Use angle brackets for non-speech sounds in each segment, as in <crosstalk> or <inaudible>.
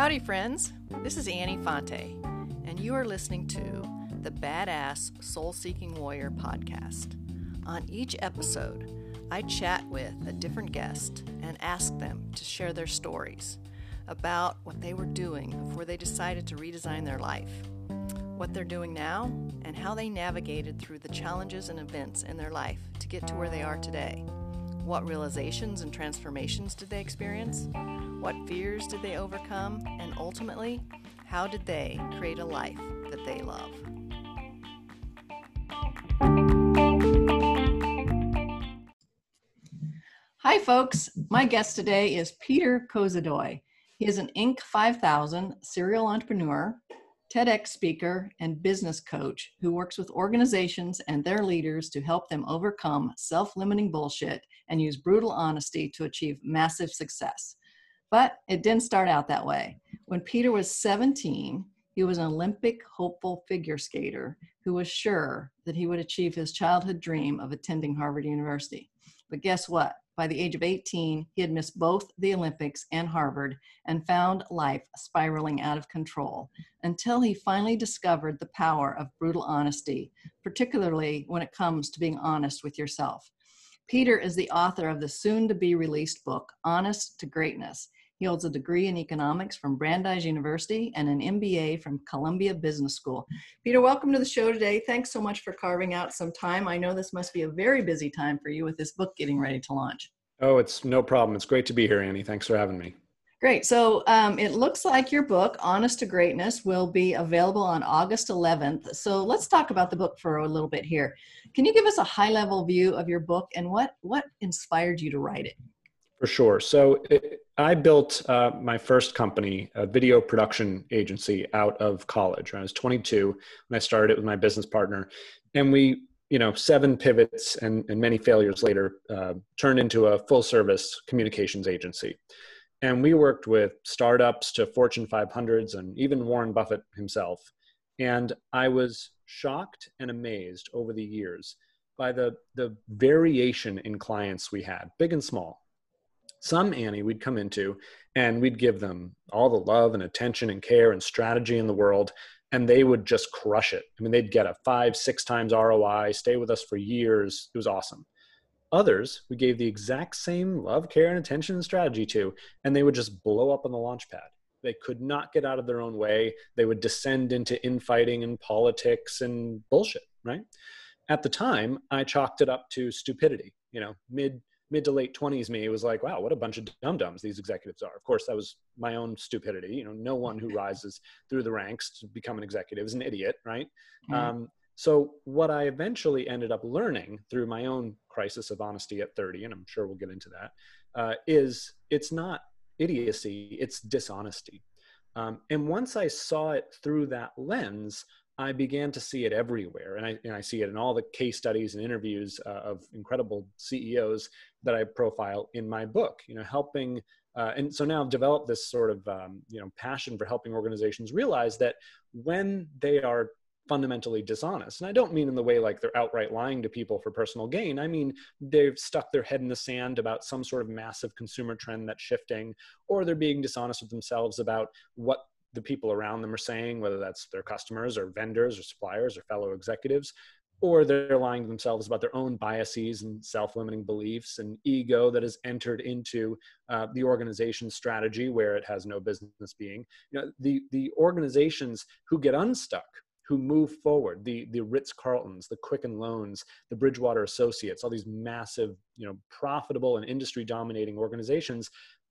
Howdy, friends. This is Annie Fonte, and you are listening to the Badass Soul Seeking Warrior podcast. On each episode, I chat with a different guest and ask them to share their stories about what they were doing before they decided to redesign their life, what they're doing now, and how they navigated through the challenges and events in their life to get to where they are today. What realizations and transformations did they experience? What fears did they overcome? And ultimately, how did they create a life that they love? Hi, folks. My guest today is Peter Kozodoy. He is an Inc. 5000 serial entrepreneur, TEDx speaker, and business coach who works with organizations and their leaders to help them overcome self limiting bullshit and use brutal honesty to achieve massive success. But it didn't start out that way. When Peter was 17, he was an Olympic hopeful figure skater who was sure that he would achieve his childhood dream of attending Harvard University. But guess what? By the age of 18, he had missed both the Olympics and Harvard and found life spiraling out of control until he finally discovered the power of brutal honesty, particularly when it comes to being honest with yourself. Peter is the author of the soon to be released book, Honest to Greatness. He holds a degree in economics from Brandeis University and an MBA from Columbia Business School. Peter, welcome to the show today. Thanks so much for carving out some time. I know this must be a very busy time for you with this book getting ready to launch. Oh, it's no problem. It's great to be here, Annie. Thanks for having me. Great. So um, it looks like your book, Honest to Greatness, will be available on August 11th. So let's talk about the book for a little bit here. Can you give us a high level view of your book and what, what inspired you to write it? For sure. So it, I built uh, my first company, a video production agency, out of college. I was 22 when I started it with my business partner, and we, you know, seven pivots and, and many failures later, uh, turned into a full service communications agency. And we worked with startups to Fortune 500s and even Warren Buffett himself. And I was shocked and amazed over the years by the, the variation in clients we had, big and small some Annie we'd come into and we'd give them all the love and attention and care and strategy in the world and they would just crush it. I mean, they'd get a five, six times ROI, stay with us for years. It was awesome. Others, we gave the exact same love, care, and attention and strategy to, and they would just blow up on the launch pad. They could not get out of their own way. They would descend into infighting and politics and bullshit, right? At the time, I chalked it up to stupidity. You know, mid mid to late 20s me was like wow what a bunch of dum dums these executives are of course that was my own stupidity you know no one who rises through the ranks to become an executive is an idiot right mm-hmm. um, so what i eventually ended up learning through my own crisis of honesty at 30 and i'm sure we'll get into that, uh, is it's not idiocy it's dishonesty um, and once i saw it through that lens I began to see it everywhere. And I, and I see it in all the case studies and interviews uh, of incredible CEOs that I profile in my book, you know, helping. Uh, and so now I've developed this sort of, um, you know, passion for helping organizations realize that when they are fundamentally dishonest. And I don't mean in the way like they're outright lying to people for personal gain. I mean, they've stuck their head in the sand about some sort of massive consumer trend that's shifting, or they're being dishonest with themselves about what the people around them are saying, whether that's their customers or vendors or suppliers or fellow executives, or they're lying to themselves about their own biases and self-limiting beliefs and ego that has entered into uh, the organization's strategy where it has no business being. You know, the the organizations who get unstuck, who move forward, the the Ritz Carltons, the Quicken Loans, the Bridgewater Associates, all these massive, you know, profitable and industry dominating organizations,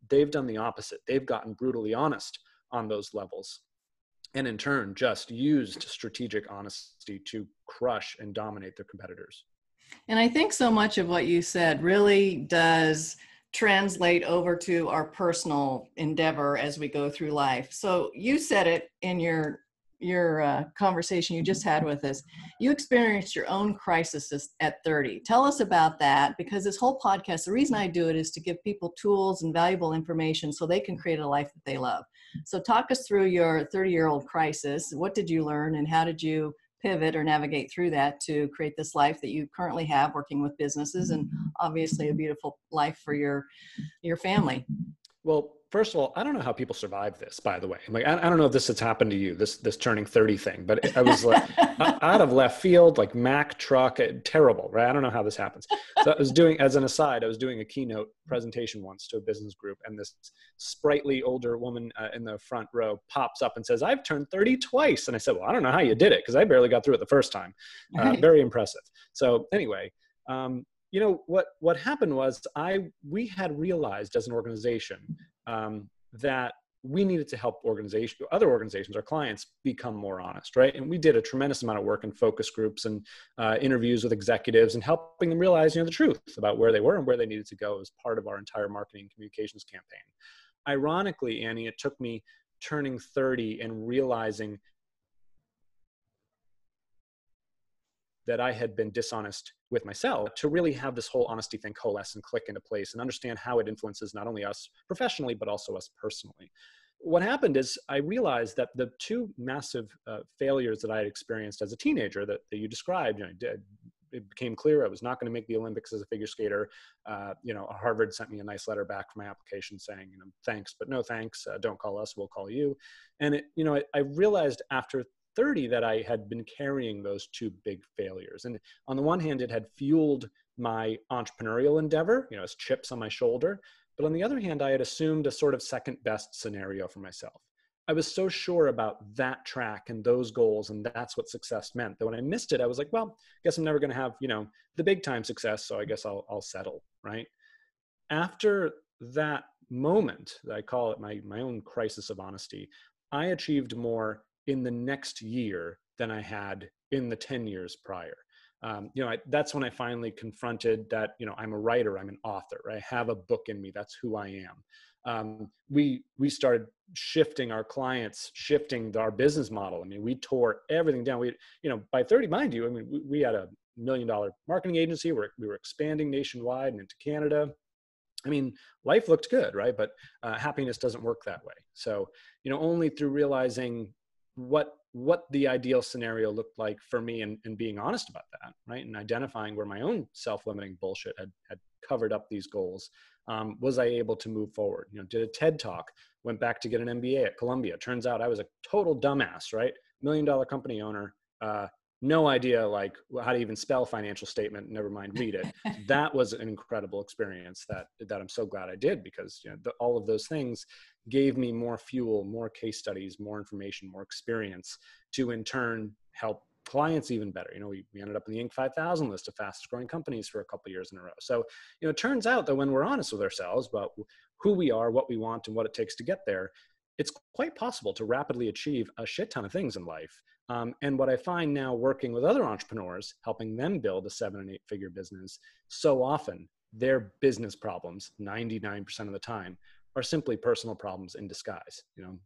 they've done the opposite. They've gotten brutally honest on those levels and in turn just used strategic honesty to crush and dominate their competitors and i think so much of what you said really does translate over to our personal endeavor as we go through life so you said it in your your uh, conversation you just had with us you experienced your own crisis at 30 tell us about that because this whole podcast the reason i do it is to give people tools and valuable information so they can create a life that they love. So talk us through your 30 year old crisis. What did you learn and how did you pivot or navigate through that to create this life that you currently have working with businesses and obviously a beautiful life for your your family? Well, first of all, I don't know how people survive this. By the way, like I, I don't know if this has happened to you, this this turning thirty thing. But I was like <laughs> out of left field, like Mack truck, eh, terrible, right? I don't know how this happens. So I was doing, as an aside, I was doing a keynote presentation once to a business group, and this sprightly older woman uh, in the front row pops up and says, "I've turned thirty twice," and I said, "Well, I don't know how you did it because I barely got through it the first time." Uh, very impressive. So anyway. Um, you know what what happened was i we had realized as an organization um, that we needed to help organization other organizations our clients become more honest right? And we did a tremendous amount of work in focus groups and uh, interviews with executives and helping them realize you know the truth about where they were and where they needed to go as part of our entire marketing communications campaign. Ironically annie it took me turning 30 and realizing that I had been dishonest with myself to really have this whole honesty thing coalesce and click into place and understand how it influences not only us professionally, but also us personally. What happened is I realized that the two massive uh, failures that I had experienced as a teenager that, that you described, you know, did, it became clear I was not going to make the Olympics as a figure skater. Uh, you know, Harvard sent me a nice letter back from my application saying, you know, thanks, but no thanks. Uh, don't call us, we'll call you. And it, you know, I, I realized after 30 that I had been carrying those two big failures. And on the one hand, it had fueled my entrepreneurial endeavor, you know, as chips on my shoulder. But on the other hand, I had assumed a sort of second best scenario for myself. I was so sure about that track and those goals, and that's what success meant. That when I missed it, I was like, well, I guess I'm never going to have, you know, the big time success. So I guess I'll, I'll settle, right? After that moment, I call it my, my own crisis of honesty, I achieved more in the next year than I had in the 10 years prior. Um, you know, I, that's when I finally confronted that, you know, I'm a writer, I'm an author, I have a book in me, that's who I am. Um, we, we started shifting our clients, shifting our business model. I mean, we tore everything down. We, you know, by 30, mind you, I mean, we, we had a million dollar marketing agency. We're, we were expanding nationwide and into Canada. I mean, life looked good, right? But uh, happiness doesn't work that way. So, you know, only through realizing what what the ideal scenario looked like for me and, and being honest about that right and identifying where my own self-limiting bullshit had had covered up these goals um, was i able to move forward? You know did a ted talk went back to get an mba at columbia. Turns out i was a total dumbass right? Million dollar company owner uh, no idea like how to even spell financial statement never mind read it. <laughs> That was an incredible experience that that i'm so glad i did because you know the, all of those things gave me more fuel more case studies more information more experience to in turn help clients even better. You know we, we ended up in the inc. 5000 list of fastest growing companies for a couple years in a row. So you know it turns out that when we're honest with ourselves about who we are what we want and what it takes to get there it's quite possible to rapidly achieve a shit ton of things in life um, and what I find now working with other entrepreneurs, helping them build a seven and eight figure business, so often their business problems, 99% of the time, are simply personal problems in disguise. You know,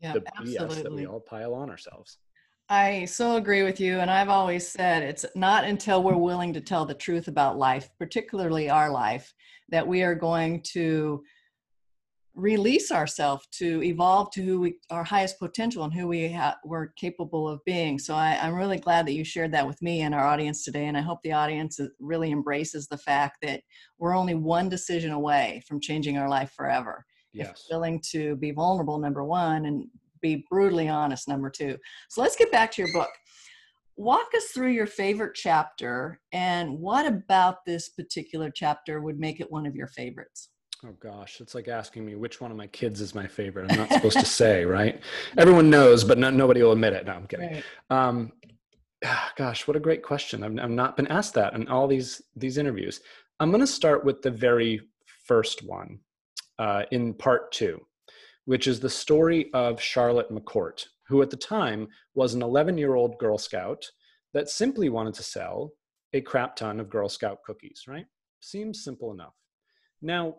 yeah, the absolutely. BS that we all pile on ourselves. I so agree with you. And I've always said it's not until we're willing to tell the truth about life, particularly our life, that we are going to release ourselves to evolve to who we our highest potential and who we ha- we're capable of being. So I, i'm really glad that you shared that with me and our audience today and i hope the audience uh, really embraces the fact that we're only one decision away from changing our life forever. Yes. if willing to be vulnerable number one and be brutally honest number two. So let's get back to your book. Walk us through your favorite chapter and what about this particular chapter would make it one of your favorites Oh gosh, it's like asking me which one of my kids is my favorite. I'm not supposed to say, right? Everyone knows, but no, nobody will admit it. No, I'm kidding. Right. Um, gosh, what a great question. I've, I've not been asked that in all these these interviews. I'm going to start with the very first one uh, in part two, which is the story of Charlotte McCourt, who at the time was an 11 year old Girl Scout that simply wanted to sell a crap ton of Girl Scout cookies. Right? Seems simple enough. Now,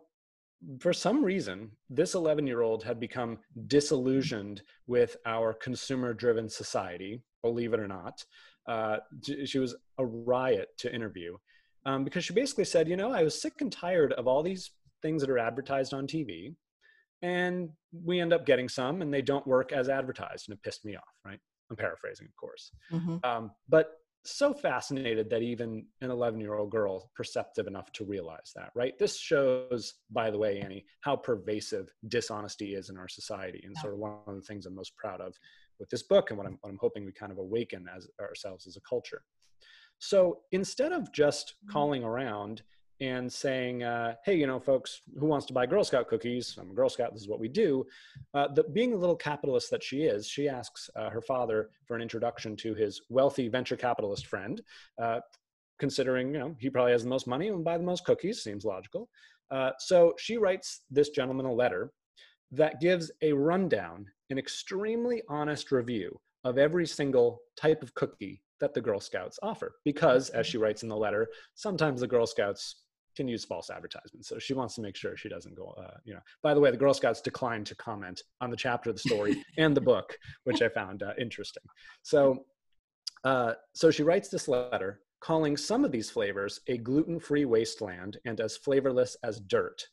for some reason, this 11 year old had become disillusioned with our consumer driven society, believe it or not. Uh, she was a riot to interview um, because she basically said, You know, I was sick and tired of all these things that are advertised on TV. And we end up getting some and they don't work as advertised. And it pissed me off, right? I'm paraphrasing, of course. Mm-hmm. Um, but so fascinated that even an 11 year old girl perceptive enough to realize that right this shows by the way annie how pervasive dishonesty is in our society and yeah. sort of one of the things i'm most proud of with this book and what I'm, what I'm hoping we kind of awaken as ourselves as a culture so instead of just mm-hmm. calling around and saying, uh, hey, you know, folks, who wants to buy Girl Scout cookies? I'm a Girl Scout, this is what we do. Uh, the, being a little capitalist that she is, she asks uh, her father for an introduction to his wealthy venture capitalist friend, uh, considering, you know, he probably has the most money and buy the most cookies, seems logical. Uh, so she writes this gentleman a letter that gives a rundown, an extremely honest review of every single type of cookie that the Girl Scouts offer. Because, as she writes in the letter, sometimes the Girl Scouts can use false advertisements. So she wants to make sure she doesn't go, uh, you know. By the way, the Girl Scouts declined to comment on the chapter of the story <laughs> and the book, which I found uh, interesting. So, uh, so she writes this letter calling some of these flavors a gluten-free wasteland and as flavorless as dirt.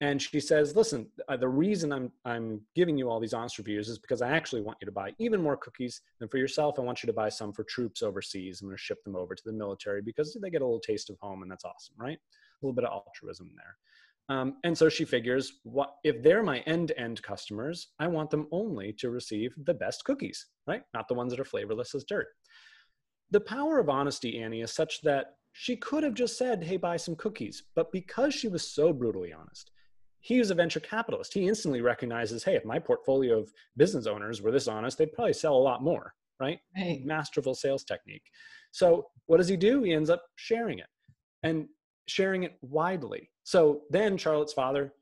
And she says, "Listen, uh, the reason I'm I'm giving you all these honest reviews is because I actually want you to buy even more cookies than for yourself. I want you to buy some for troops overseas. I'm going to ship them over to the military because they get a little taste of home, and that's awesome, right?" A little bit of altruism there. Um, and so she figures, what if they're my end-to-end customers, I want them only to receive the best cookies, right? Not the ones that are flavorless as dirt. The power of honesty, Annie, is such that she could have just said, hey, buy some cookies. But because she was so brutally honest, he was a venture capitalist. He instantly recognizes, hey, if my portfolio of business owners were this honest, they'd probably sell a lot more, right? right. Masterful sales technique. So what does he do? He ends up sharing it. And sharing it widely. So then Charlotte's father,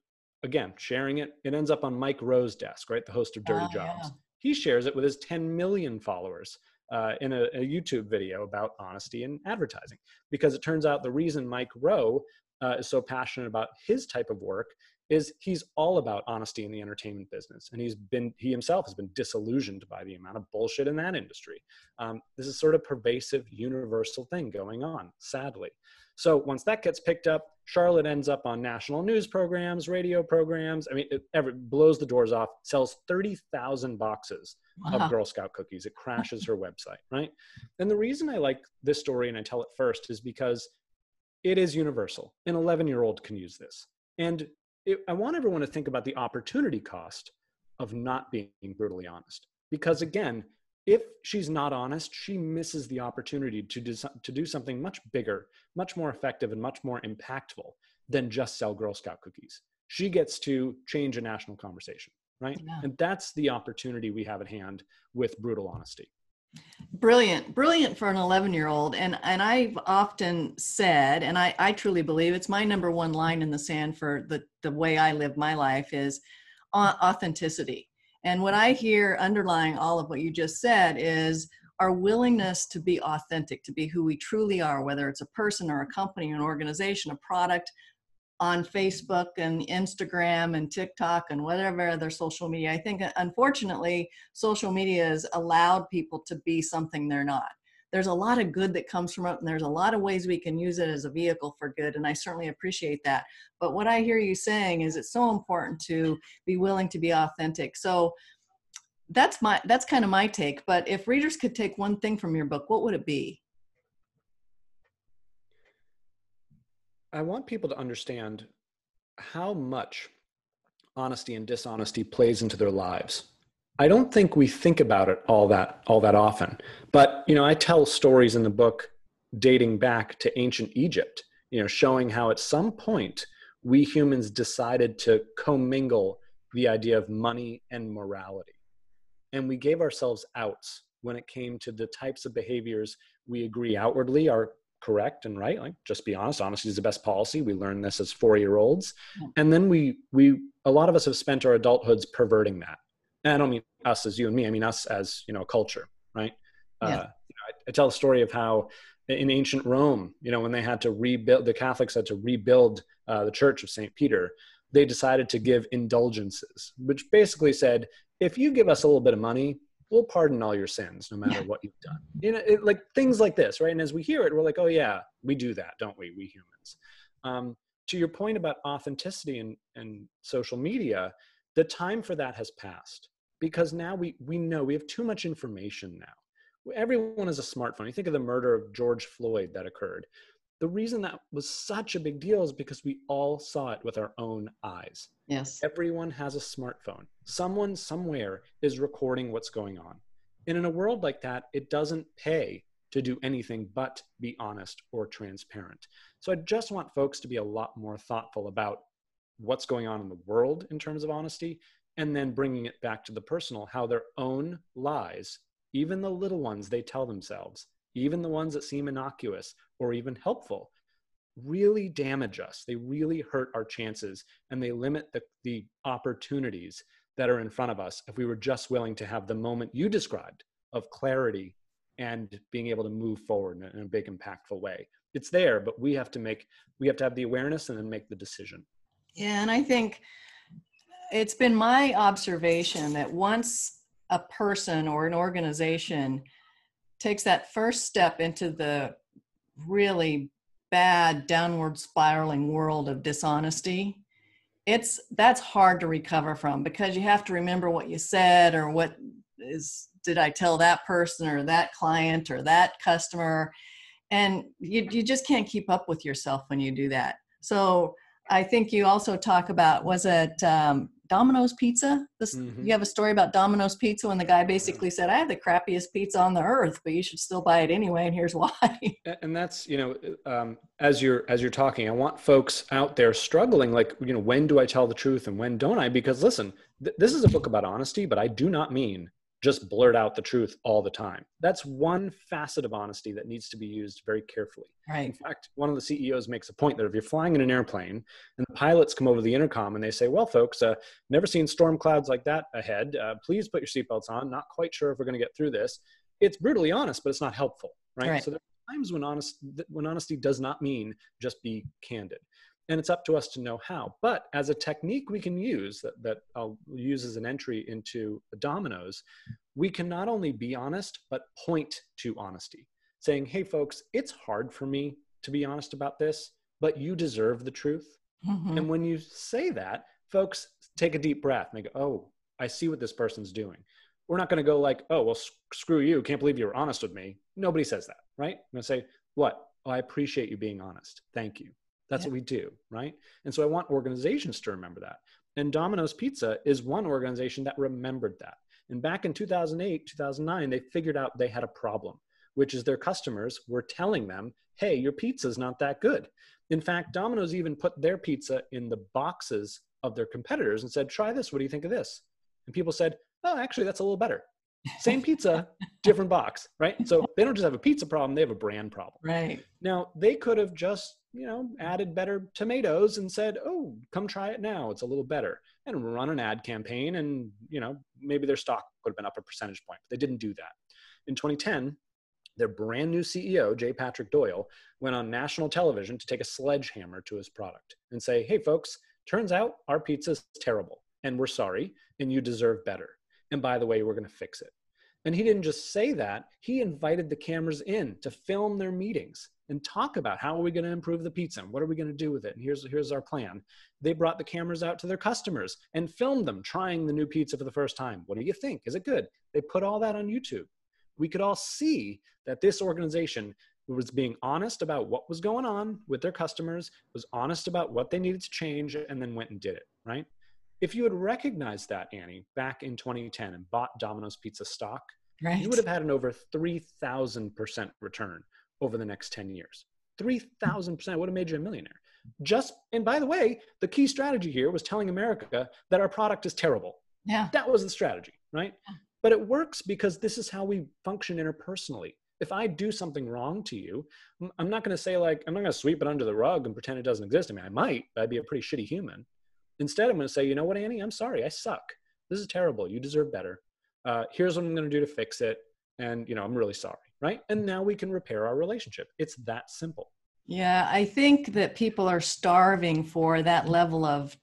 again, sharing it, it ends up on Mike Rowe's desk, right? The host of Dirty oh, Jobs. Yeah. He shares it with his 10 million followers uh, in a, a, YouTube video about honesty and advertising. Because it turns out the reason Mike Rowe uh, is so passionate about his type of work is he's all about honesty in the entertainment business and he's been he himself has been disillusioned by the amount of bullshit in that industry um, this is sort of pervasive universal thing going on sadly so once that gets picked up, Charlotte ends up on national news programs, radio programs. I mean, it ever blows the doors off, sells 30,000 boxes wow. of Girl Scout cookies. It crashes her website, right? And the reason I like this story and I tell it first is because it is universal. An 11 year old can use this. And it, I want everyone to think about the opportunity cost of not being brutally honest. Because again, if she's not honest, she misses the opportunity to do, to do something much bigger, much more effective, and much more impactful than just sell Girl Scout cookies. She gets to change a national conversation, right? Yeah. And that's the opportunity we have at hand with brutal honesty. Brilliant, brilliant for an 11 year old. And, and I've often said, and I, I truly believe it's my number one line in the sand for the, the way I live my life is authenticity and what I hear underlying all of what you just said is our willingness to be authentic, to be who we truly are, whether it's a person or a company, an organization, a product on Facebook and Instagram and TikTok and whatever other social media. I think uh, unfortunately, social media has allowed people to be something they're not there's a lot of good that comes from it and there's a lot of ways we can use it as a vehicle for good and i certainly appreciate that. But what i hear you saying is it's so important to be willing to be authentic. So that's my that's kind of my take but if readers could take one thing from your book what would it be? I want people to understand how much honesty and dishonesty plays into their lives I don't think we think about it all that all that often. But you know, I tell stories in the book dating back to ancient Egypt, you know, showing how at some point we humans decided to commingle the idea of money and morality. And we gave ourselves outs when it came to the types of behaviors we agree outwardly are correct and right. Like just be honest honesty is the best policy. We learned this as four year olds and then we we a lot of us have spent our adulthoods perverting that and I don't mean us as you and me. I mean us as you know, culture, right? Yeah. Uh, you know, I, I, tell the story of how in ancient Rome, you know, when they had to rebuild, the Catholics had to rebuild uh, the Church of Saint Peter. They decided to give indulgences, which basically said, if you give us a little bit of money, we'll pardon all your sins, no matter what you've done. You know, it, like things like this, right? And as we hear it, we're like, oh yeah, we do that, don't we? We humans. Um, to your point about authenticity and, and social media, the time for that has passed because now we we know we have too much information now everyone has a smartphone. You think of the murder of George Floyd that occurred. The reason that was such a big deal is because we all saw it with our own eyes. Yes. Everyone has a smartphone. Someone somewhere is recording what's going on. And in a world like that, it doesn't pay to do anything but be honest or transparent. So I just want folks to be a lot more thoughtful about what's going on in the world in terms of honesty and then bringing it back to the personal, how their own lies, even the little ones they tell themselves, even the ones that seem innocuous or even helpful, really damage us. They really hurt our chances and they limit the, the opportunities that are in front of us if we were just willing to have the moment you described of clarity and being able to move forward in a, big impactful way it's there but we have to make we have to have the awareness and then make the decision yeah and i think it's been my observation that once a person or an organization takes that first step into the really bad downward spiraling world of dishonesty it's that's hard to recover from because you have to remember what you said or what is did i tell that person or that client or that customer? And you, you just can't keep up with yourself when you do that. So i think you also talk about was it um, Domino's Pizza. This mm-hmm. you have a story about Domino's Pizza when the guy basically said, "I have the crappiest pizza on the earth, but you should still buy it anyway, and here's why." And that's you know, um, as you're as you're talking, I want folks out there struggling, like you know, when do I tell the truth and when don't I? Because listen, th- this is a book about honesty, but I do not mean just blurt out the truth all the time. That's one facet of honesty that needs to be used very carefully. Right. In fact, one of the CEOs makes a point that if you're flying in an airplane and the pilots come over the intercom and they say, "Well, folks, uh, never seen storm clouds like that ahead. Uh, please put your seatbelts on. Not quite sure if we're going to get through this." It's brutally honest, but it's not helpful, right? right. So there are times when honest when honesty does not mean just be candid and it's up to us to know how. But as a technique we can use that, that I'll use as an entry into Domino's, we can not only be honest, but point to honesty, saying, hey, folks, it's hard for me to be honest about this, but you deserve the truth. Mm-hmm. And when you say that, folks take a deep breath and they go, oh, I see what this person's doing. We're not going to go like, oh, well, screw you. Can't believe you were honest with me. Nobody says that, right? I'm going to say, what? Oh, I appreciate you being honest. Thank you. That's yeah. what we do, right? And so I want organizations to remember that. And Domino's Pizza is one organization that remembered that. And back in 2008, 2009, they figured out they had a problem, which is their customers were telling them, hey, your pizza's not that good. In fact, Domino's even put their pizza in the boxes of their competitors and said, try this. What do you think of this? And people said, oh, actually, that's a little better. Same pizza, <laughs> different box, right? So they don't just have a pizza problem, they have a brand problem. Right. Now, they could have just you know, added better tomatoes and said, "Oh, come try it now. It's a little better." And run an ad campaign, and you know, maybe their stock would have been up a percentage point. But they didn't do that. In 2010, their brand new CEO, J. Patrick Doyle, went on national television to take a sledgehammer to his product and say, "Hey, folks, turns out our pizza is terrible, and we're sorry, and you deserve better. And by the way, we're going to fix it." And he didn't just say that; he invited the cameras in to film their meetings and talk about how are we going to improve the pizza and what are we going to do with it and here's here's our plan. They brought the cameras out to their customers and filmed them trying the new pizza for the first time. What do you think? Is it good? They put all that on youtube. We could all see that this organization was being honest about what was going on with their customers was honest about what they needed to change and then went and did it right? If you had recognized that annie back in 2010 and bought domino's pizza stock right. you would have had an over 3000% return over the next 10 years. 3000% would have made you a millionaire. Just, and by the way, the key strategy here was telling America that our product is terrible. Yeah. That was the strategy, right? But it works because this is how we function interpersonally. If I do something wrong to you, I'm not going to say, like, I'm not going to sweep it under the rug and pretend it doesn't exist. I mean, I might, but I'd be a pretty shitty human. Instead, I'm going to say, you know what, Annie, I'm sorry. I suck. This is terrible. You deserve better. Uh, here's what I'm going to do to fix it. And, you know, I'm really sorry right? And mm. now we can repair our relationship. It's that simple. Yeah, I think that people are starving for that level of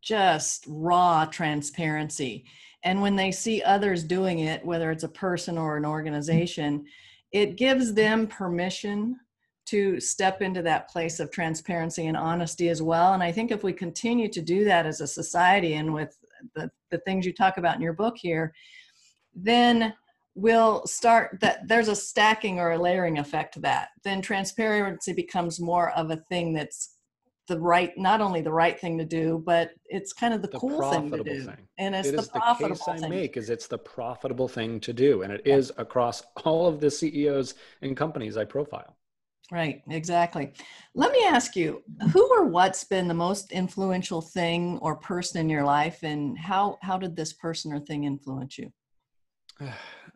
just raw transparency. And when they see others doing it, whether it's a person or an organization, it gives them permission to step into that place of transparency and honesty as well. And I think if we continue to do that as a society and with the, the things you talk about in your book here, then will start that there's a stacking or a layering effect to that then transparency becomes more of a thing that's the right not only the right thing to do but it's kind of the, the cool thing to do thing. and it's it the profitable the case thing. i make is it's the profitable thing to do and it yeah. is across all of the ceos and companies i profile right exactly let me ask you who or what's been the most influential thing or person in your life and how how did this person or thing influence you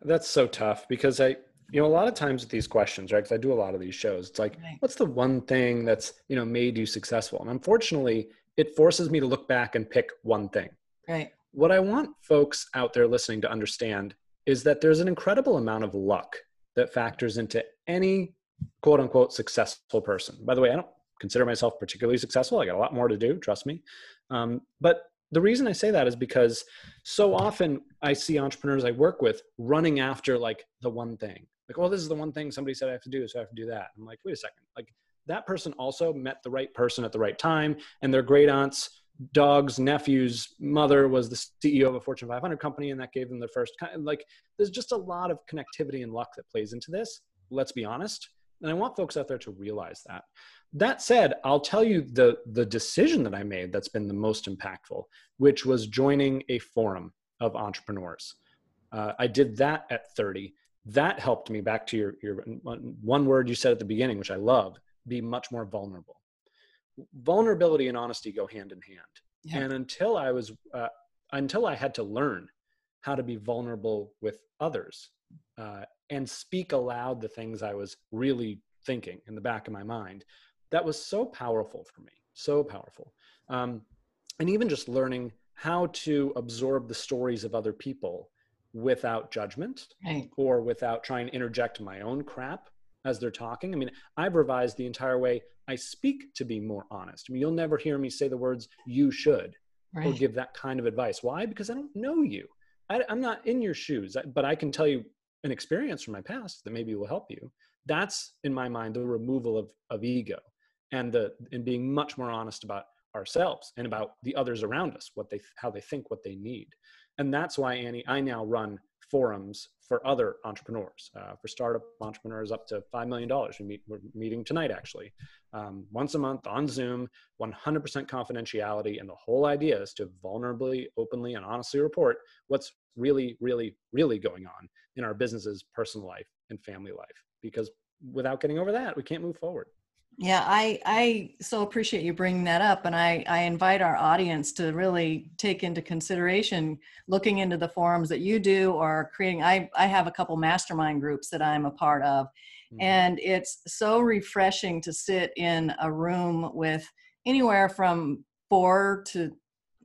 That's so tough because I, you know, a lot of times with these questions, right? Because I do a lot of these shows. It's like, right. what's the one thing that's you know made you successful? And unfortunately, it forces me to look back and pick one thing. Right. What I want folks out there listening to understand is that there's an incredible amount of luck that factors into any quote unquote successful person. By the way, I don't consider myself particularly successful. I got a lot more to do, trust me. Um, but the reason I say that is because so often I see entrepreneurs I work with running after like the one thing. Like, well, this is the one thing somebody said I have to do, so I have to do that. I'm like, wait a second. Like that person also met the right person at the right time, and their great aunts, dog's nephew's mother was the CEO of a Fortune 500 company, and that gave them their first. Like, there's just a lot of connectivity and luck that plays into this. Let's be honest. And I want folks out there to realize that. That said, I'll tell you the, the decision that I made that's been the most impactful, which was joining a forum of entrepreneurs. Uh, I did that at 30. That helped me back to your, your one word you said at the beginning, which I love be much more vulnerable. Vulnerability and honesty go hand in hand. Yeah. And until I was, uh, until I had to learn how to be vulnerable with others uh, and speak aloud the things I was really thinking in the back of my mind, that was so powerful for me, so powerful. Um, and even just learning how to absorb the stories of other people without judgment right. or without trying to interject my own crap as they're talking. I mean, I've revised the entire way I speak to be more honest. I mean, you'll never hear me say the words "you should" right. or give that kind of advice. Why? Because I don't know you. I, am not in your shoes, but I can tell you an experience from my past that maybe will help you. That's in my mind the removal of of ego and the and being much more honest about ourselves and about the others around us, what they how they think, what they need. And that's why Annie, I now run forums for other entrepreneurs, uh, for startup entrepreneurs up to $5 million. We meet, we're meeting tonight actually, um, once a month on Zoom, 100% confidentiality. And the whole idea is to vulnerably, openly, and honestly report what's really, really, really going on in our businesses, personal life, and family life. Because without getting over that, we can't move forward. Yeah, I I so appreciate you bringing that up, and I I invite our audience to really take into consideration looking into the forums that you do or creating. I I have a couple mastermind groups that I'm a part of, mm-hmm. and it's so refreshing to sit in a room with anywhere from four to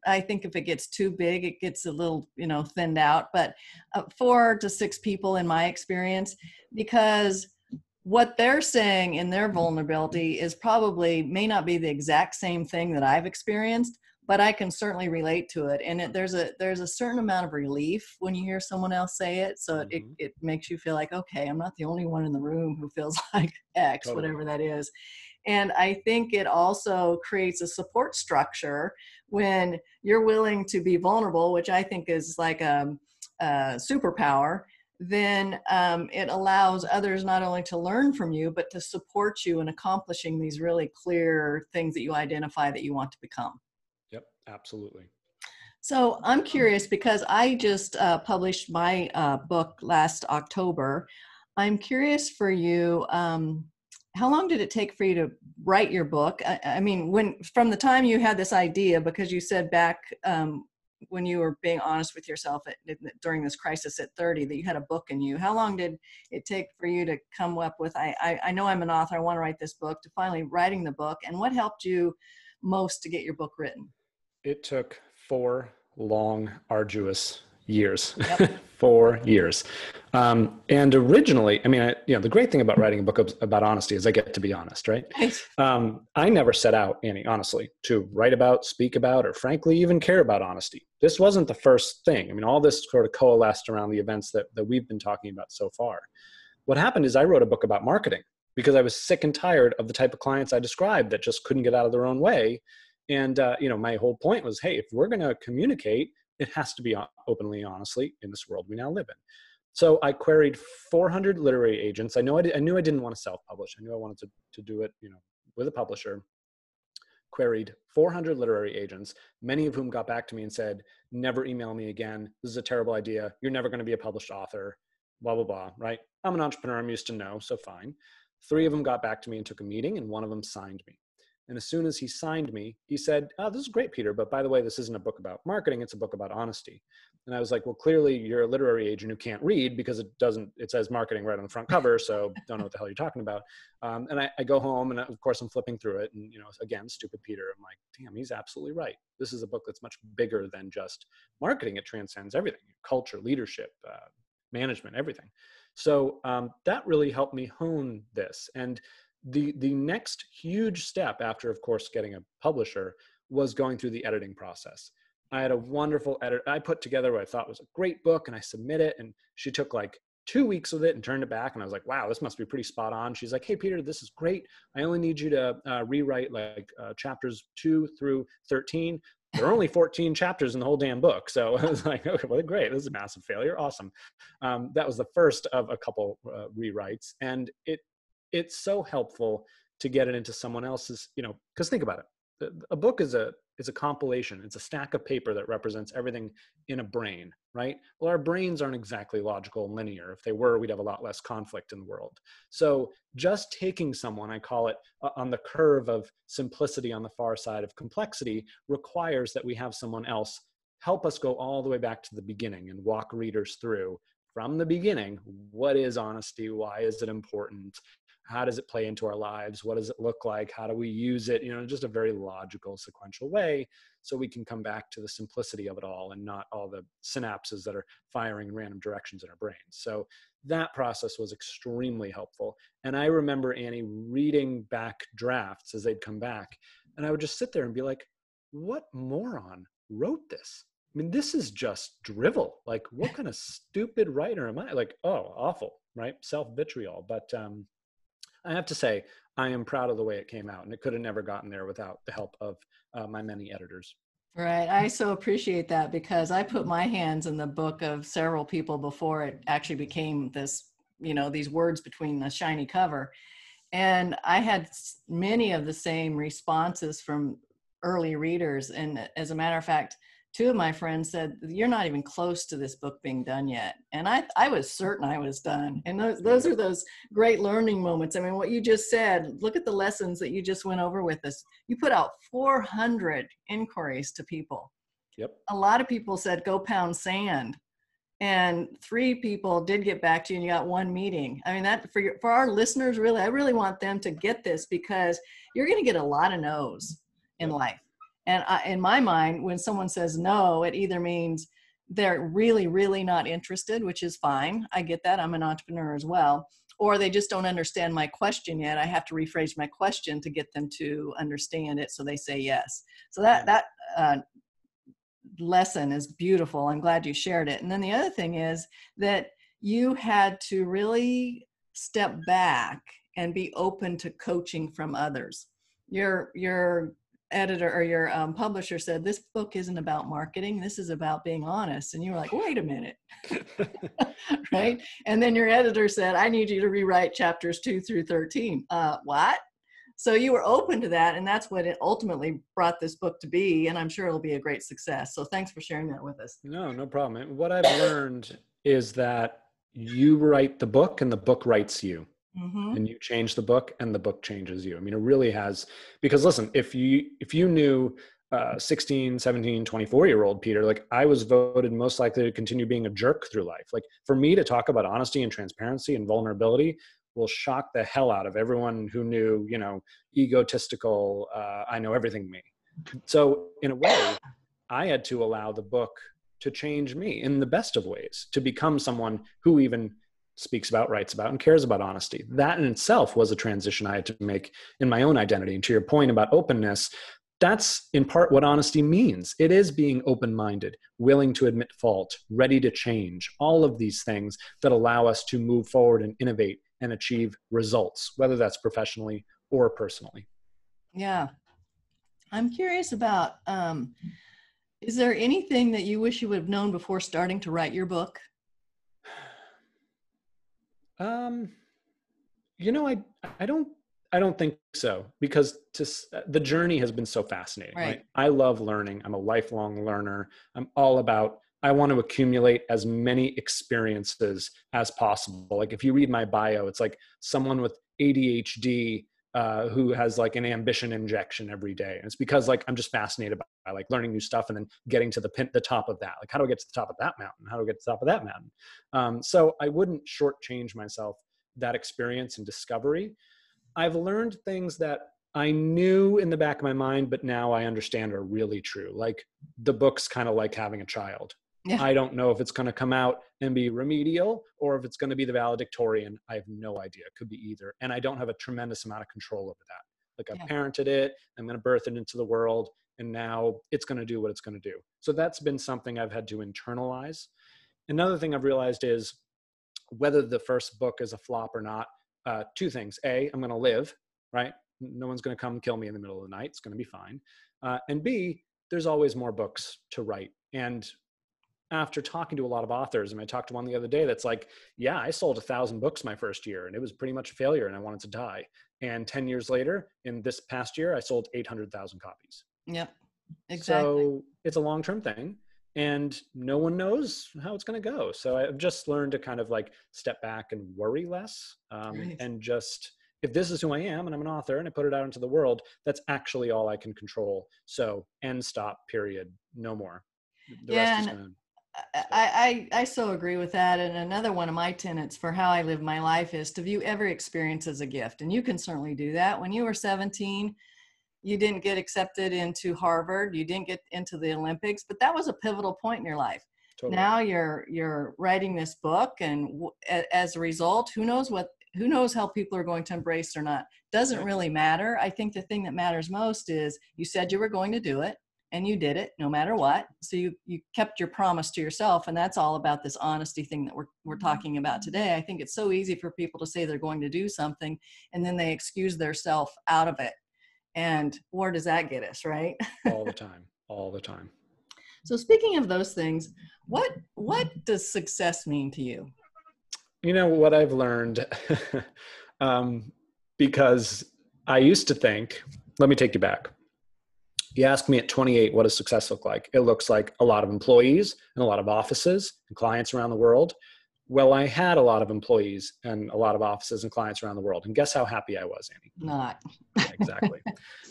I think if it gets too big, it gets a little, you know, thinned out, but uh, four to six people in my experience, because what they're saying in their vulnerability is probably may not be the exact same thing that I've experienced, but I can certainly relate to it. And it, there's a there's a certain amount of relief when you hear someone else say it. So mm-hmm. it, it makes you feel like, okay, I'm not the only one in the room who feels <laughs> like X, totally. whatever that is. And I think it also creates a support structure when you're willing to be vulnerable, which I think is like a, a superpower then um, it allows others not only to learn from you, but to support you in accomplishing these really clear things that you identify that you want to become. Yep, absolutely. So I'm curious because I just uh, published my uh, book last October. I'm curious for you. Um, how long did it take for you to write your book? I, I, mean, when from the time you had this idea, because you said back um, when you were being honest with yourself at, during this crisis at 30 that you had a book in you how long did it take for you to come up with I, I, I know i'm an author i want to write this book to finally writing the book and what helped you most to get your book written? It took four long arduous years, yep. <laughs> four years. Um, and originally, I mean, I, you know, the great thing about writing a book about honesty is I get to be honest, right? right. Um, I never set out, Annie, honestly, to write about, speak about, or frankly, even care about honesty. This wasn't the first thing. I mean, all this sort of coalesced around the events that, that we've been talking about so far. What happened is I wrote a book about marketing because I was sick and tired of the type of clients I described that just couldn't get out of their own way. And, uh, you know, my whole point was, hey, if we're going to communicate, it has to be openly honestly in this world we now live in so I queried 400 literary agents. I know I, did, I knew I didn't want to self-publish. I knew I wanted to, to do it, you know, with a publisher. Queried 400 literary agents, many of whom got back to me and said, "Never email me again. This is a terrible idea. You're never going to be a published author." Blah blah blah. Right? I'm an entrepreneur. I'm used to know, so fine. Three of them got back to me and took a meeting, and one of them signed me. And as soon as he signed me, he said, oh, This is great, Peter, but by the way, this isn't a book about marketing, it's a book about honesty. And I was like, Well, clearly you're a literary agent who can't read because it doesn't, it says marketing right on the front cover, so don't know what the hell you're talking about. Um, and I, I, go home and of course I'm flipping through it. And, you know, again, stupid Peter, I'm like, Damn, he's absolutely right. This is a book that's much bigger than just marketing, it transcends everything culture, leadership, uh, management, everything. So um, that really helped me hone this. And the the next huge step after of course getting a publisher was going through the editing process. I had a wonderful edit i put together what i thought was a great book and i submit it and she took like two weeks with it and turned it back and i was like wow this must be pretty spot on. She's like hey peter this is great. I only need you to uh, rewrite like uh, chapters 2 through 13 there are only 14 chapters in the whole damn book. So <laughs> i was like okay well great. This is a massive failure. Awesome. Um, that was the first of a couple uh, rewrites and it it's so helpful to get it into someone else's you know because think about it. A book is a is a compilation. It's a stack of paper that represents everything in a brain right? Well our brains aren't exactly logical and linear. If they were we'd have a lot less conflict in the world. So just taking someone i call it uh, on the curve of simplicity on the far side of complexity requires that we have someone else help us go all the way back to the beginning and walk readers through from the beginning what is honesty? Why is it important how does it play into our lives what does it look like how do we use it you know just a very logical sequential way so we can come back to the simplicity of it all and not all the synapses that are firing in random directions in our brains so that process was extremely helpful and i remember annie reading back drafts as they'd come back and i would just sit there and be like what moron wrote this I mean, this is just drivel. Like, what kind of stupid writer am I? Like, oh, awful, right? Self vitriol. But um, I have to say, I am proud of the way it came out, and it could have never gotten there without the help of uh, my many editors. Right. I so appreciate that because I put my hands in the book of several people before it actually became this, you know, these words between the shiny cover. And I had many of the same responses from early readers. And as a matter of fact, two of my friends said you're not even close to this book being done yet. And i i was certain i was done. And those, those are those great learning moments. I mean what you just said look at the lessons that you just went over with us. You put out 400 inquiries to people. Yep. A lot of people said go pound sand. And three people did get back to you and you got one meeting. I mean that for your, for our listeners really i really want them to get this because you're going to get a lot of no's in life and I, in my mind, when someone says no, it either means they're really, really not interested, which is fine. I get that. I'm an entrepreneur as well. Or they just don't understand my question yet. I have to rephrase my question to get them to understand it so they say yes. So that, that, uh, lesson is beautiful. I'm glad you shared it. And then the other thing is that you had to really step back and be open to coaching from others. Your your editor or your um, publisher said this book isn't about marketing. This is about being honest. And you were like wait a minute. <laughs> <laughs> Right? And then your editor said i need you to rewrite chapters 2 through 13 uh, what? So you were open to that and that's what it ultimately brought this book to be and i'm sure it'll be a great success. So thanks for sharing that with us. No no problem. What i've learned is that you write the book and the book writes you mm-hmm. and you change the book and the book changes you. I mean it really has because listen if you if you knew uh, 16 17 24 year old peter like i was voted most likely to continue being a jerk through life. Like for me to talk about honesty and transparency and vulnerability will shock the hell out of everyone who knew you know egotistical uh, i know everything me. So in a way i had to allow the book to change me in the best of ways to become someone who even speaks about, writes about, and cares about honesty. That in itself was a transition I had to make in my own identity. And to your point about openness, that's in part what honesty means. It is being open minded, willing to admit fault, ready to change, all of these things that allow us to move forward and innovate and achieve results, whether that's professionally or personally. Yeah. I'm curious about um, is there anything that you wish you would have known before starting to write your book? Um, you know, I I don't I don't think so because to, the journey has been so fascinating. Right. right. I love learning. I'm a lifelong learner. I'm all about I want to accumulate as many experiences as possible. Like if you read my bio, it's like someone with ADHD uh, who has like an ambition injection every day. And it's because like I'm just fascinated by, by like learning new stuff and then getting to the pin, the top of that. Like how do I get to the top of that mountain? How do I get to the top of that mountain? Um, so I wouldn't shortchange myself that experience and discovery. I've learned things that I knew in the back of my mind, but now I understand are really true. Like the book's kind of like having a child. Yeah. I don't know if it's going to come out and be remedial or if it's going to be the valedictorian. I have no idea. It could be either. And I don't have a tremendous amount of control over that. Like I've yeah. parented it, I'm going to birth it into the world, and now it's going to do what it's going to do. So that's been something I've had to internalize. Another thing I've realized is whether the first book is a flop or not, uh, two things. A, I'm going to live, right? No one's going to come kill me in the middle of the night. It's going to be fine. Uh, and B, there's always more books to write. And after talking to a lot of authors, and I talked to one the other day that's like, yeah, I sold a thousand books my first year and it was pretty much a failure and I wanted to die. And 10 years later, in this past year, I sold 800,000 copies. Yep, exactly. So it's a long term thing and no one knows how it's going to go. So I've just learned to kind of like step back and worry less um, right. and just, if this is who I am and I'm an author and I put it out into the world, that's actually all I can control. So end stop, period, no more. The yeah, and I, I, I so agree with that. And another one of my tenets for how I live my life is to view every experience as a gift. And you can certainly do that. When you were 17, you didn't get accepted into Harvard, you didn't get into the Olympics, but that was a pivotal point in your life. Totally. Now you're you're writing this book, and w- as a result, who knows what who knows how people are going to embrace or not doesn't really matter i think the thing that matters most is you said you were going to do it and you did it no matter what. So you you kept your promise to yourself and that's all about this honesty thing that we're we're mm-hmm. talking about today. I think it's so easy for people to say they're going to do something and then they excuse themselves out of it. And where does that get us right? All the <laughs> time all the time. So speaking of those things what what does success mean to you? You know what i've learned <laughs> um, because i used to think let me take you back you ask me at 28, what does success look like? It looks like a lot of employees and a lot of offices and clients around the world. Well, I had a lot of employees and a lot of offices and clients around the world. And guess how happy I was, Annie? Not. exactly.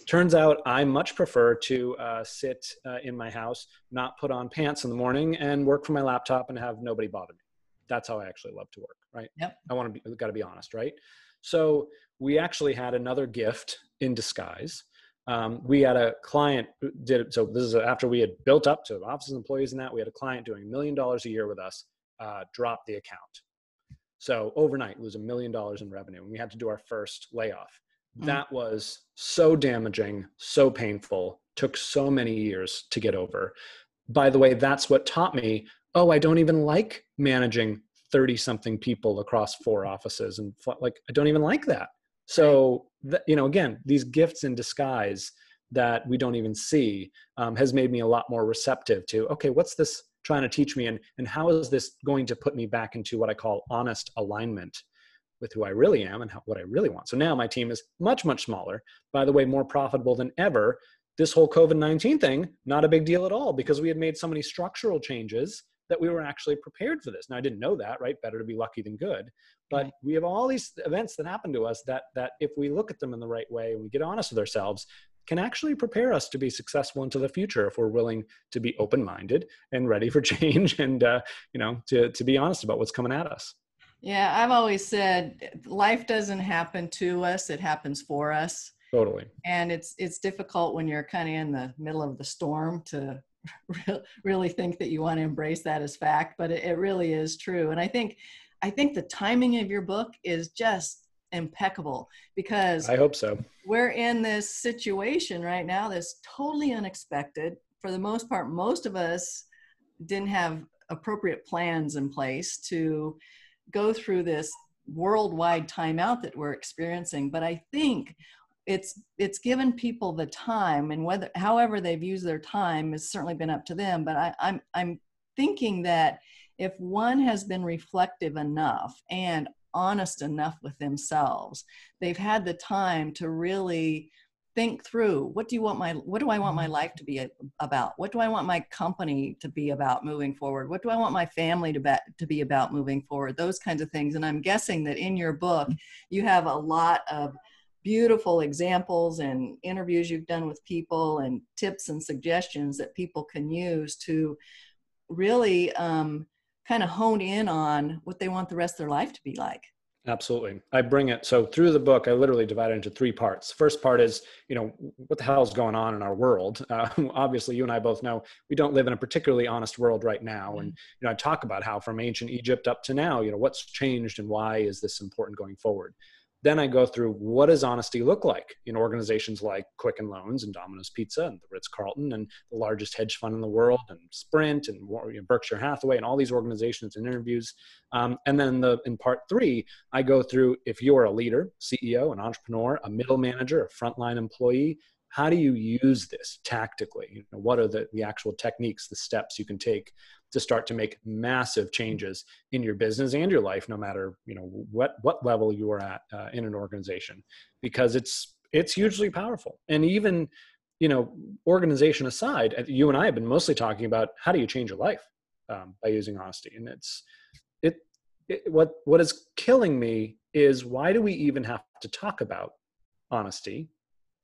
Turns out I much prefer to uh, sit uh, in my house, not put on pants in the morning, and work from my laptop and have nobody bother me. That's how I actually love to work, right? Yep. I want to be, got to be honest, right? So we actually had another gift in disguise um, we had a client did so this is after we had built up to offices and employees and that we had a client doing a million dollars a year with us uh, drop the account. So overnight lose a million dollars in revenue and we had to do our first layoff. Mm. that was so damaging so painful took so many years to get over. By the way that's what taught me oh i don't even like managing 30 something people across four offices and like i don't even like that. So, you know, again, these gifts in disguise that we don't even see um, has made me a lot more receptive to, okay, what's this trying to teach me? And, and how is this going to put me back into what I call honest alignment with who I really am and how, what I really want? So now my team is much, much smaller. By the way, more profitable than ever. This whole COVID 19 thing, not a big deal at all because we had made so many structural changes that we were actually prepared for this. Now I didn't know that, right? Better to be lucky than good. But right. we have all these events that happen to us that that if we look at them in the right way and we get honest with ourselves, can actually prepare us to be successful into the future if we're willing to be open-minded and ready for <laughs> change and uh, you know to to be honest about what's coming at us. Yeah, I've always said life doesn't happen to us; it happens for us. Totally. And it's it's difficult when you're kind of in the middle of the storm to <laughs> really think that you want to embrace that as fact, but it, it really is true. And I think I think the timing of your book is just impeccable because I hope so. We're in this situation right now that's totally unexpected. For the most part, most of us didn't have appropriate plans in place to go through this worldwide timeout that we're experiencing. But I think it's it's given people the time and whether however they've used their time has certainly been up to them. But I, I'm I'm thinking that if one has been reflective enough and honest enough with themselves. They've had the time to really think through what do you want my what do I want my mm-hmm. life to be about? What do I want my company to be about moving forward? What do I want my family to be, to be about moving forward? Those kinds of things. And I'm guessing that in your book you have a lot of beautiful examples and interviews you've done with people and tips and suggestions that people can use to really um, kind of hone in on what they want the rest of their life to be like. Absolutely. I bring it. So through the book, I literally divide it into three parts. First part is, you know, what the hell is going on in our world? <laughs> Uh, obviously, you and I both know we don't live in a particularly honest world right now. And, you know, I talk about how from ancient Egypt up to now, you know, what's changed and why is this important going forward? Then I go through what does honesty look like in organizations like Quicken Loans and Domino's Pizza and the Ritz Carlton and the largest hedge fund in the world and Sprint and Berkshire Hathaway and all these organizations and interviews. Um, and then the, in part three, I go through if you're a leader, CEO, an entrepreneur, a middle manager, a frontline employee, how do you use this tactically? You know, what are the, the actual techniques, the steps you can take to start to make massive changes in your business and your life no matter you know what what level you are at uh, in an organization because it's it's hugely powerful. And even you know organization aside you and i have been mostly talking about how do you change your life um, by using honesty. And it's it, it what what is killing me is why do we even have to talk about honesty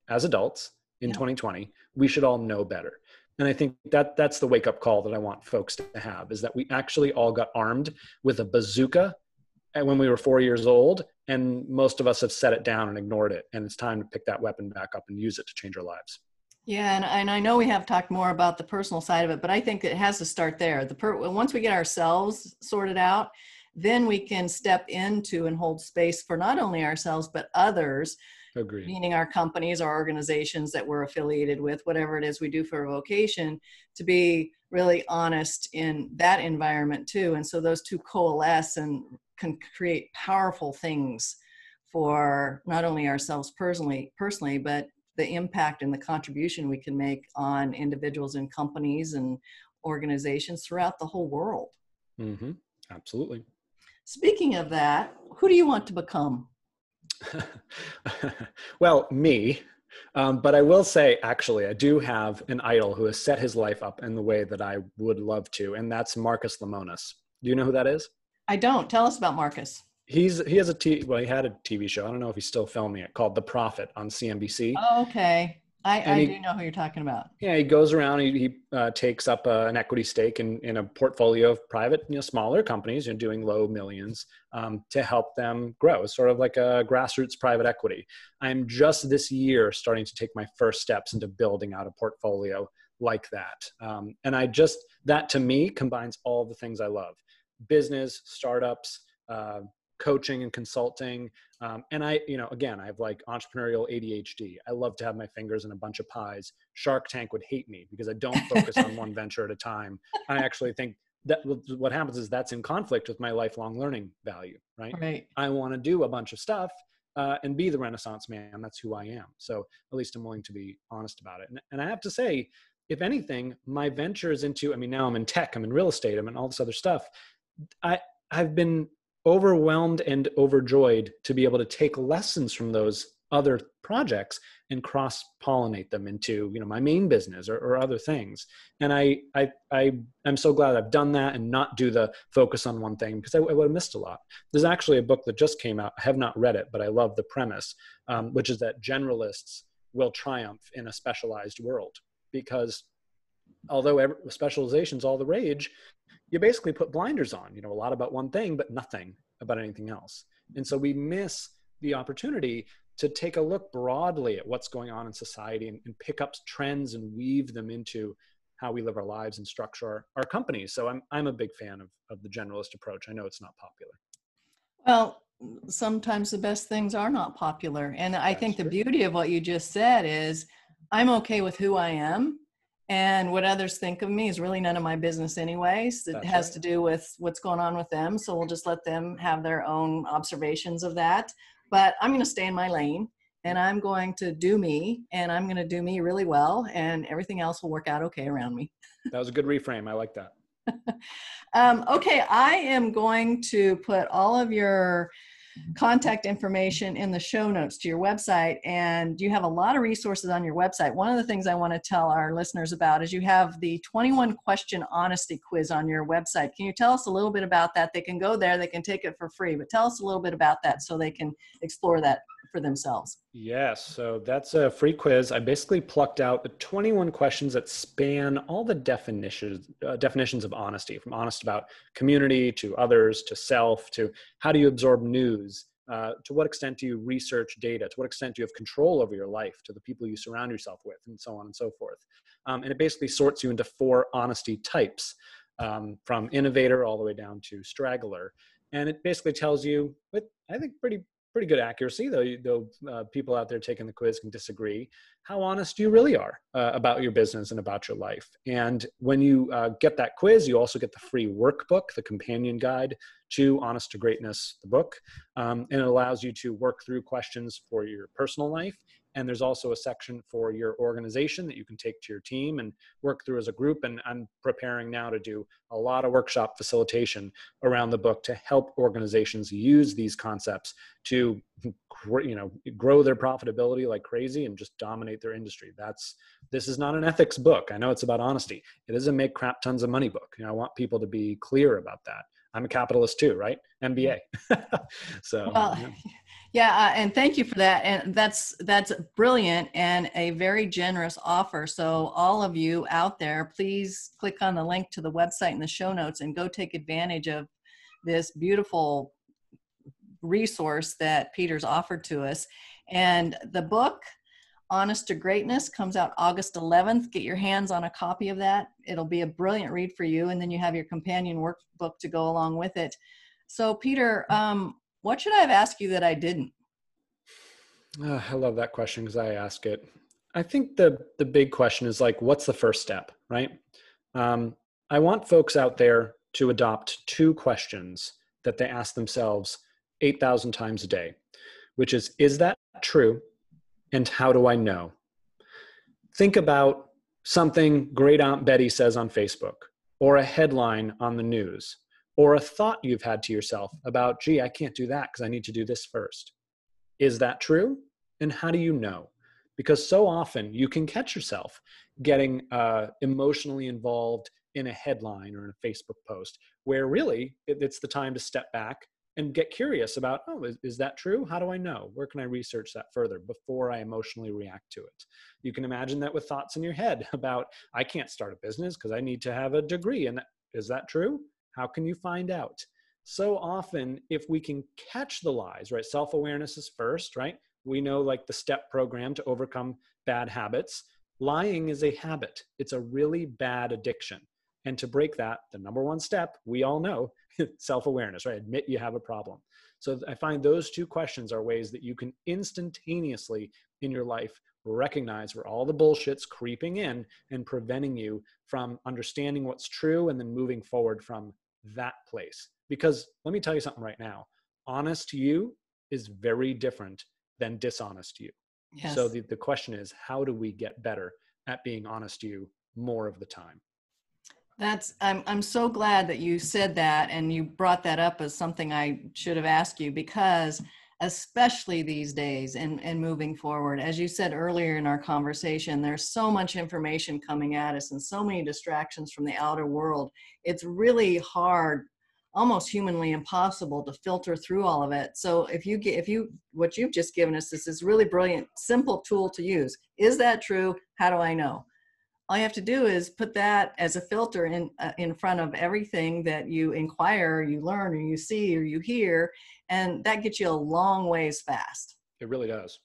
as adults in yeah. 2020 we should all know better and i think that that's the wake up call that i want folks to have is that we actually all got armed with a bazooka when we were four years old and most of us have set it down and ignored it. And it's time to pick that weapon back up and use it to change our lives. Yeah and, and i know we have talked more about the personal side of it but i think it has to start there. The per- once we get ourselves sorted out then we can step into and hold space for not only ourselves but others Agreed. meaning our companies, our organizations that we're affiliated with, whatever it is we do for a vocation, to be really honest in that environment too. And so those two coalesce and can create powerful things for not only ourselves personally, personally, but the impact and the contribution we can make on individuals and companies and organizations throughout the whole world. Mm-hmm. Absolutely. Speaking of that, who do you want to become? <laughs> well, me. Um, but I will say, actually, I do have an idol who has set his life up in the way that I would love to, and that's Marcus Lemonis. Do you know who that is? I don't. Tell us about Marcus. He's he has a t well he had a TV show. I don't know if he's still filming it called The Profit on CNBC. Oh, okay. I, I he, do know who you're talking about. Yeah, he goes around. He, he uh, takes up uh, an equity stake in, in a portfolio of private, you know, smaller companies, you know, doing low millions um, to help them grow. It's sort of like a grassroots private equity. I'm just this year starting to take my first steps into building out a portfolio like that. Um, and I just that to me combines all the things I love: business, startups, uh, coaching and consulting. Um, and I, you know, again, I have like entrepreneurial ADHD. I love to have my fingers in a bunch of pies. Shark Tank would hate me because I don't focus on one <laughs> venture at a time. I actually think that what happens is that's in conflict with my lifelong learning value, right? Right. I want to do a bunch of stuff uh, and be the Renaissance man. That's who I am. So at least I'm willing to be honest about it. And, and I have to say, if anything, my ventures into, I mean, now I'm in tech, I'm in real estate, I'm in all this other stuff. I, I've been overwhelmed and overjoyed to be able to take lessons from those other projects and cross pollinate them into you know my main business or, or other things. And I, I i i'm so glad i've done that and not do the focus on one thing because i, I would have missed a lot. There's actually a book that just came out. I have not read it but i love the premise um, which is that generalists will triumph in a specialized world because although every, specialization is all the rage you basically put blinders on, you know, a lot about one thing, but nothing about anything else. And so we miss the opportunity to take a look broadly at what's going on in society and, and pick up trends and weave them into how we live our lives and structure our, our companies. So I'm, I'm a big fan of, of the generalist approach. I know it's not popular. Well, sometimes the best things are not popular. And I That's think true. the beauty of what you just said is I'm okay with who I am and what others think of me is really none of my business anyways. It That's has right. to do with what's going on with them so we'll just let them have their own observations of that. But i'm going to stay in my lane and i'm going to do me and i'm going to do me really well and everything else will work out okay around me. <laughs> That was a good reframe. I like that. <laughs> Um, okay i am going to put all of your contact information in the show notes to your website. And you have a lot of resources on your website. One of the things I want to tell our listeners about is you have the 21 question honesty quiz on your website. Can you tell us a little bit about that? They can go there, they can take it for free, but tell us a little bit about that so they can explore that for themselves. Yes, so that's a free quiz. I basically plucked out the 21 questions that span all the definitions uh, definitions of honesty, from honest about community to others to self to how do you absorb news, uh, to what extent do you research data, to what extent do you have control over your life, to the people you surround yourself with, and so on and so forth. Um, and it basically sorts you into four honesty types, um, from innovator all the way down to straggler. And it basically tells you, with I think pretty pretty good accuracy, though, though uh, people out there taking the quiz can disagree, how honest you really are uh, about your business and about your life. And when you uh, get that quiz, you also get the free workbook, the companion guide to Honest to Greatness, the book. Um, and it allows you to work through questions for your personal life and there's also a section for your organization that you can take to your team and work through as a group. And i'm preparing now to do a lot of workshop facilitation around the book to help organizations use these concepts to you know grow their profitability like crazy and just dominate their industry. That's this is not an ethics book. I know it's about honesty. It is a make crap tons of money book. You know i want people to be clear about that. I'm a capitalist too right? Mba <laughs> so well, yeah. <laughs> Yeah, uh, and thank you for that. And that's that's brilliant and a very generous offer. So all of you out there, please click on the link to the website in the show notes and go take advantage of this beautiful resource that Peter's offered to us. And the book Honest to Greatness comes out August 11th. Get your hands on a copy of that. It'll be a brilliant read for you and then you have your companion workbook to go along with it. So Peter, um, what should I have asked you that I didn't? Uh, I love that question because I ask it. I think the the big question is like, what's the first step, right? Um, I want folks out there to adopt two questions that they ask themselves eight thousand times a day, which is, is that true, and how do I know? Think about something Great Aunt Betty says on Facebook, or a headline on the news, or a thought you've had to yourself about, gee, I can't do that because I need to do this first. Is that true? And how do you know? Because so often you can catch yourself getting uh, emotionally involved in a headline or in a Facebook post where really it's the time to step back and get curious about oh is, is, that true how do i know where can i research that further before i emotionally react to it you can imagine that with thoughts in your head <laughs> about i can't start a business because i need to have a degree and that, is that true how can you find out? So often, if we can catch the lies, right? Self awareness is first, right? We know like the STEP program to overcome bad habits. Lying is a habit, it's a really bad addiction. And to break that, the number one step, we all know <laughs> self awareness, right? Admit you have a problem. So I find those two questions are ways that you can instantaneously in your life recognize where all the bullshit's creeping in and preventing you from understanding what's true and then moving forward from that place. Because let me tell you something right now honest to you is very different than dishonest to you. Yes. So the, the question is, how do we get better at being honest to you more of the time? That's I'm I'm so glad that you said that and you brought that up as something I should have asked you because especially these days and, and moving forward. As you said earlier in our conversation, there's so much information coming at us and so many distractions from the outer world. It's really hard, almost humanly impossible to filter through all of it. So if you get, if you, what you've just given us this is really brilliant, simple tool to use. Is that true? How do I know? All you have to do is put that as a filter in uh, in front of everything that you inquire, you learn, or you see, or you hear, and that gets you a long ways fast. It really does.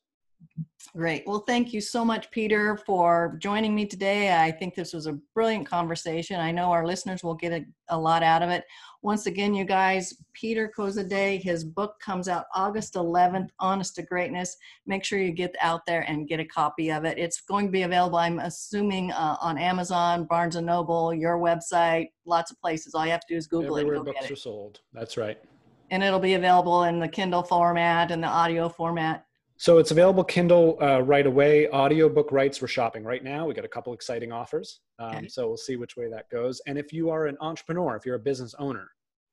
Great. Well, thank you so much, Peter, for joining me today. I think this was a brilliant conversation. I know our listeners will get a, a lot out of it. Once again, you guys, Peter Kozodoy, his book comes out August 11th, Honest to Greatness. Make sure you get out there and get a copy of it. It's going to be available, I'm assuming, uh, on Amazon, Barnes & Noble, your website, lots of places. All you have to do is Google Everywhere it. Everywhere books are sold. That's right and it'll be available in the Kindle format and the audio format. So it's available Kindle uh, right away. Audiobook rights we're shopping right now. We got a couple exciting offers. Um, okay. So we'll see which way that goes. And if you are an entrepreneur, if you're a business owner,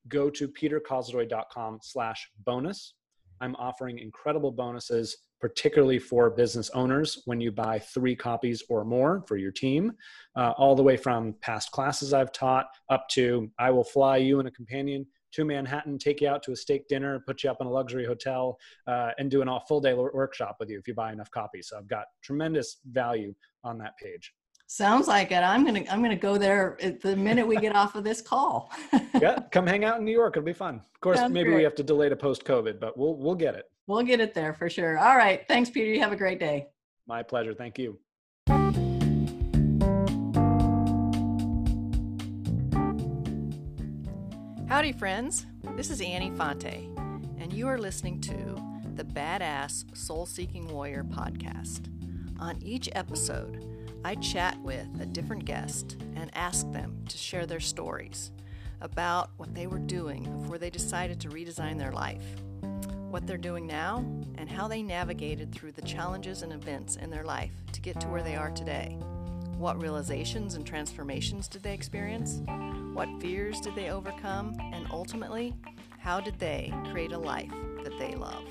go to peterkozodoy.com slash bonus I'm offering incredible bonuses, particularly for business owners when you buy three copies or more for your team, uh, all the way from past classes I've taught up to I will fly you and a companion to Manhattan, take you out to a steak dinner, put you up in a luxury hotel, uh, and do an all full day workshop with you if you buy enough copies. So I've got tremendous value on that page. Sounds like it. I'm gonna I'm gonna go there the minute we get off of this call. <laughs> yeah, come hang out in New York. It'll be fun. Of course, Sounds maybe great. we have to delay to post COVID, but we'll we'll get it. We'll get it there for sure. All right. Thanks, Peter. You have a great day. My pleasure. Thank you. Howdy, friends. This is Annie Fonte, and you are listening to the Badass Soul Seeking Warrior podcast. On each episode, I chat with a different guest and ask them to share their stories about what they were doing before they decided to redesign their life, what they're doing now, and how they navigated through the challenges and events in their life to get to where they are today. What realizations and transformations did they experience? What fears did they overcome? And ultimately, how did they create a life that they love?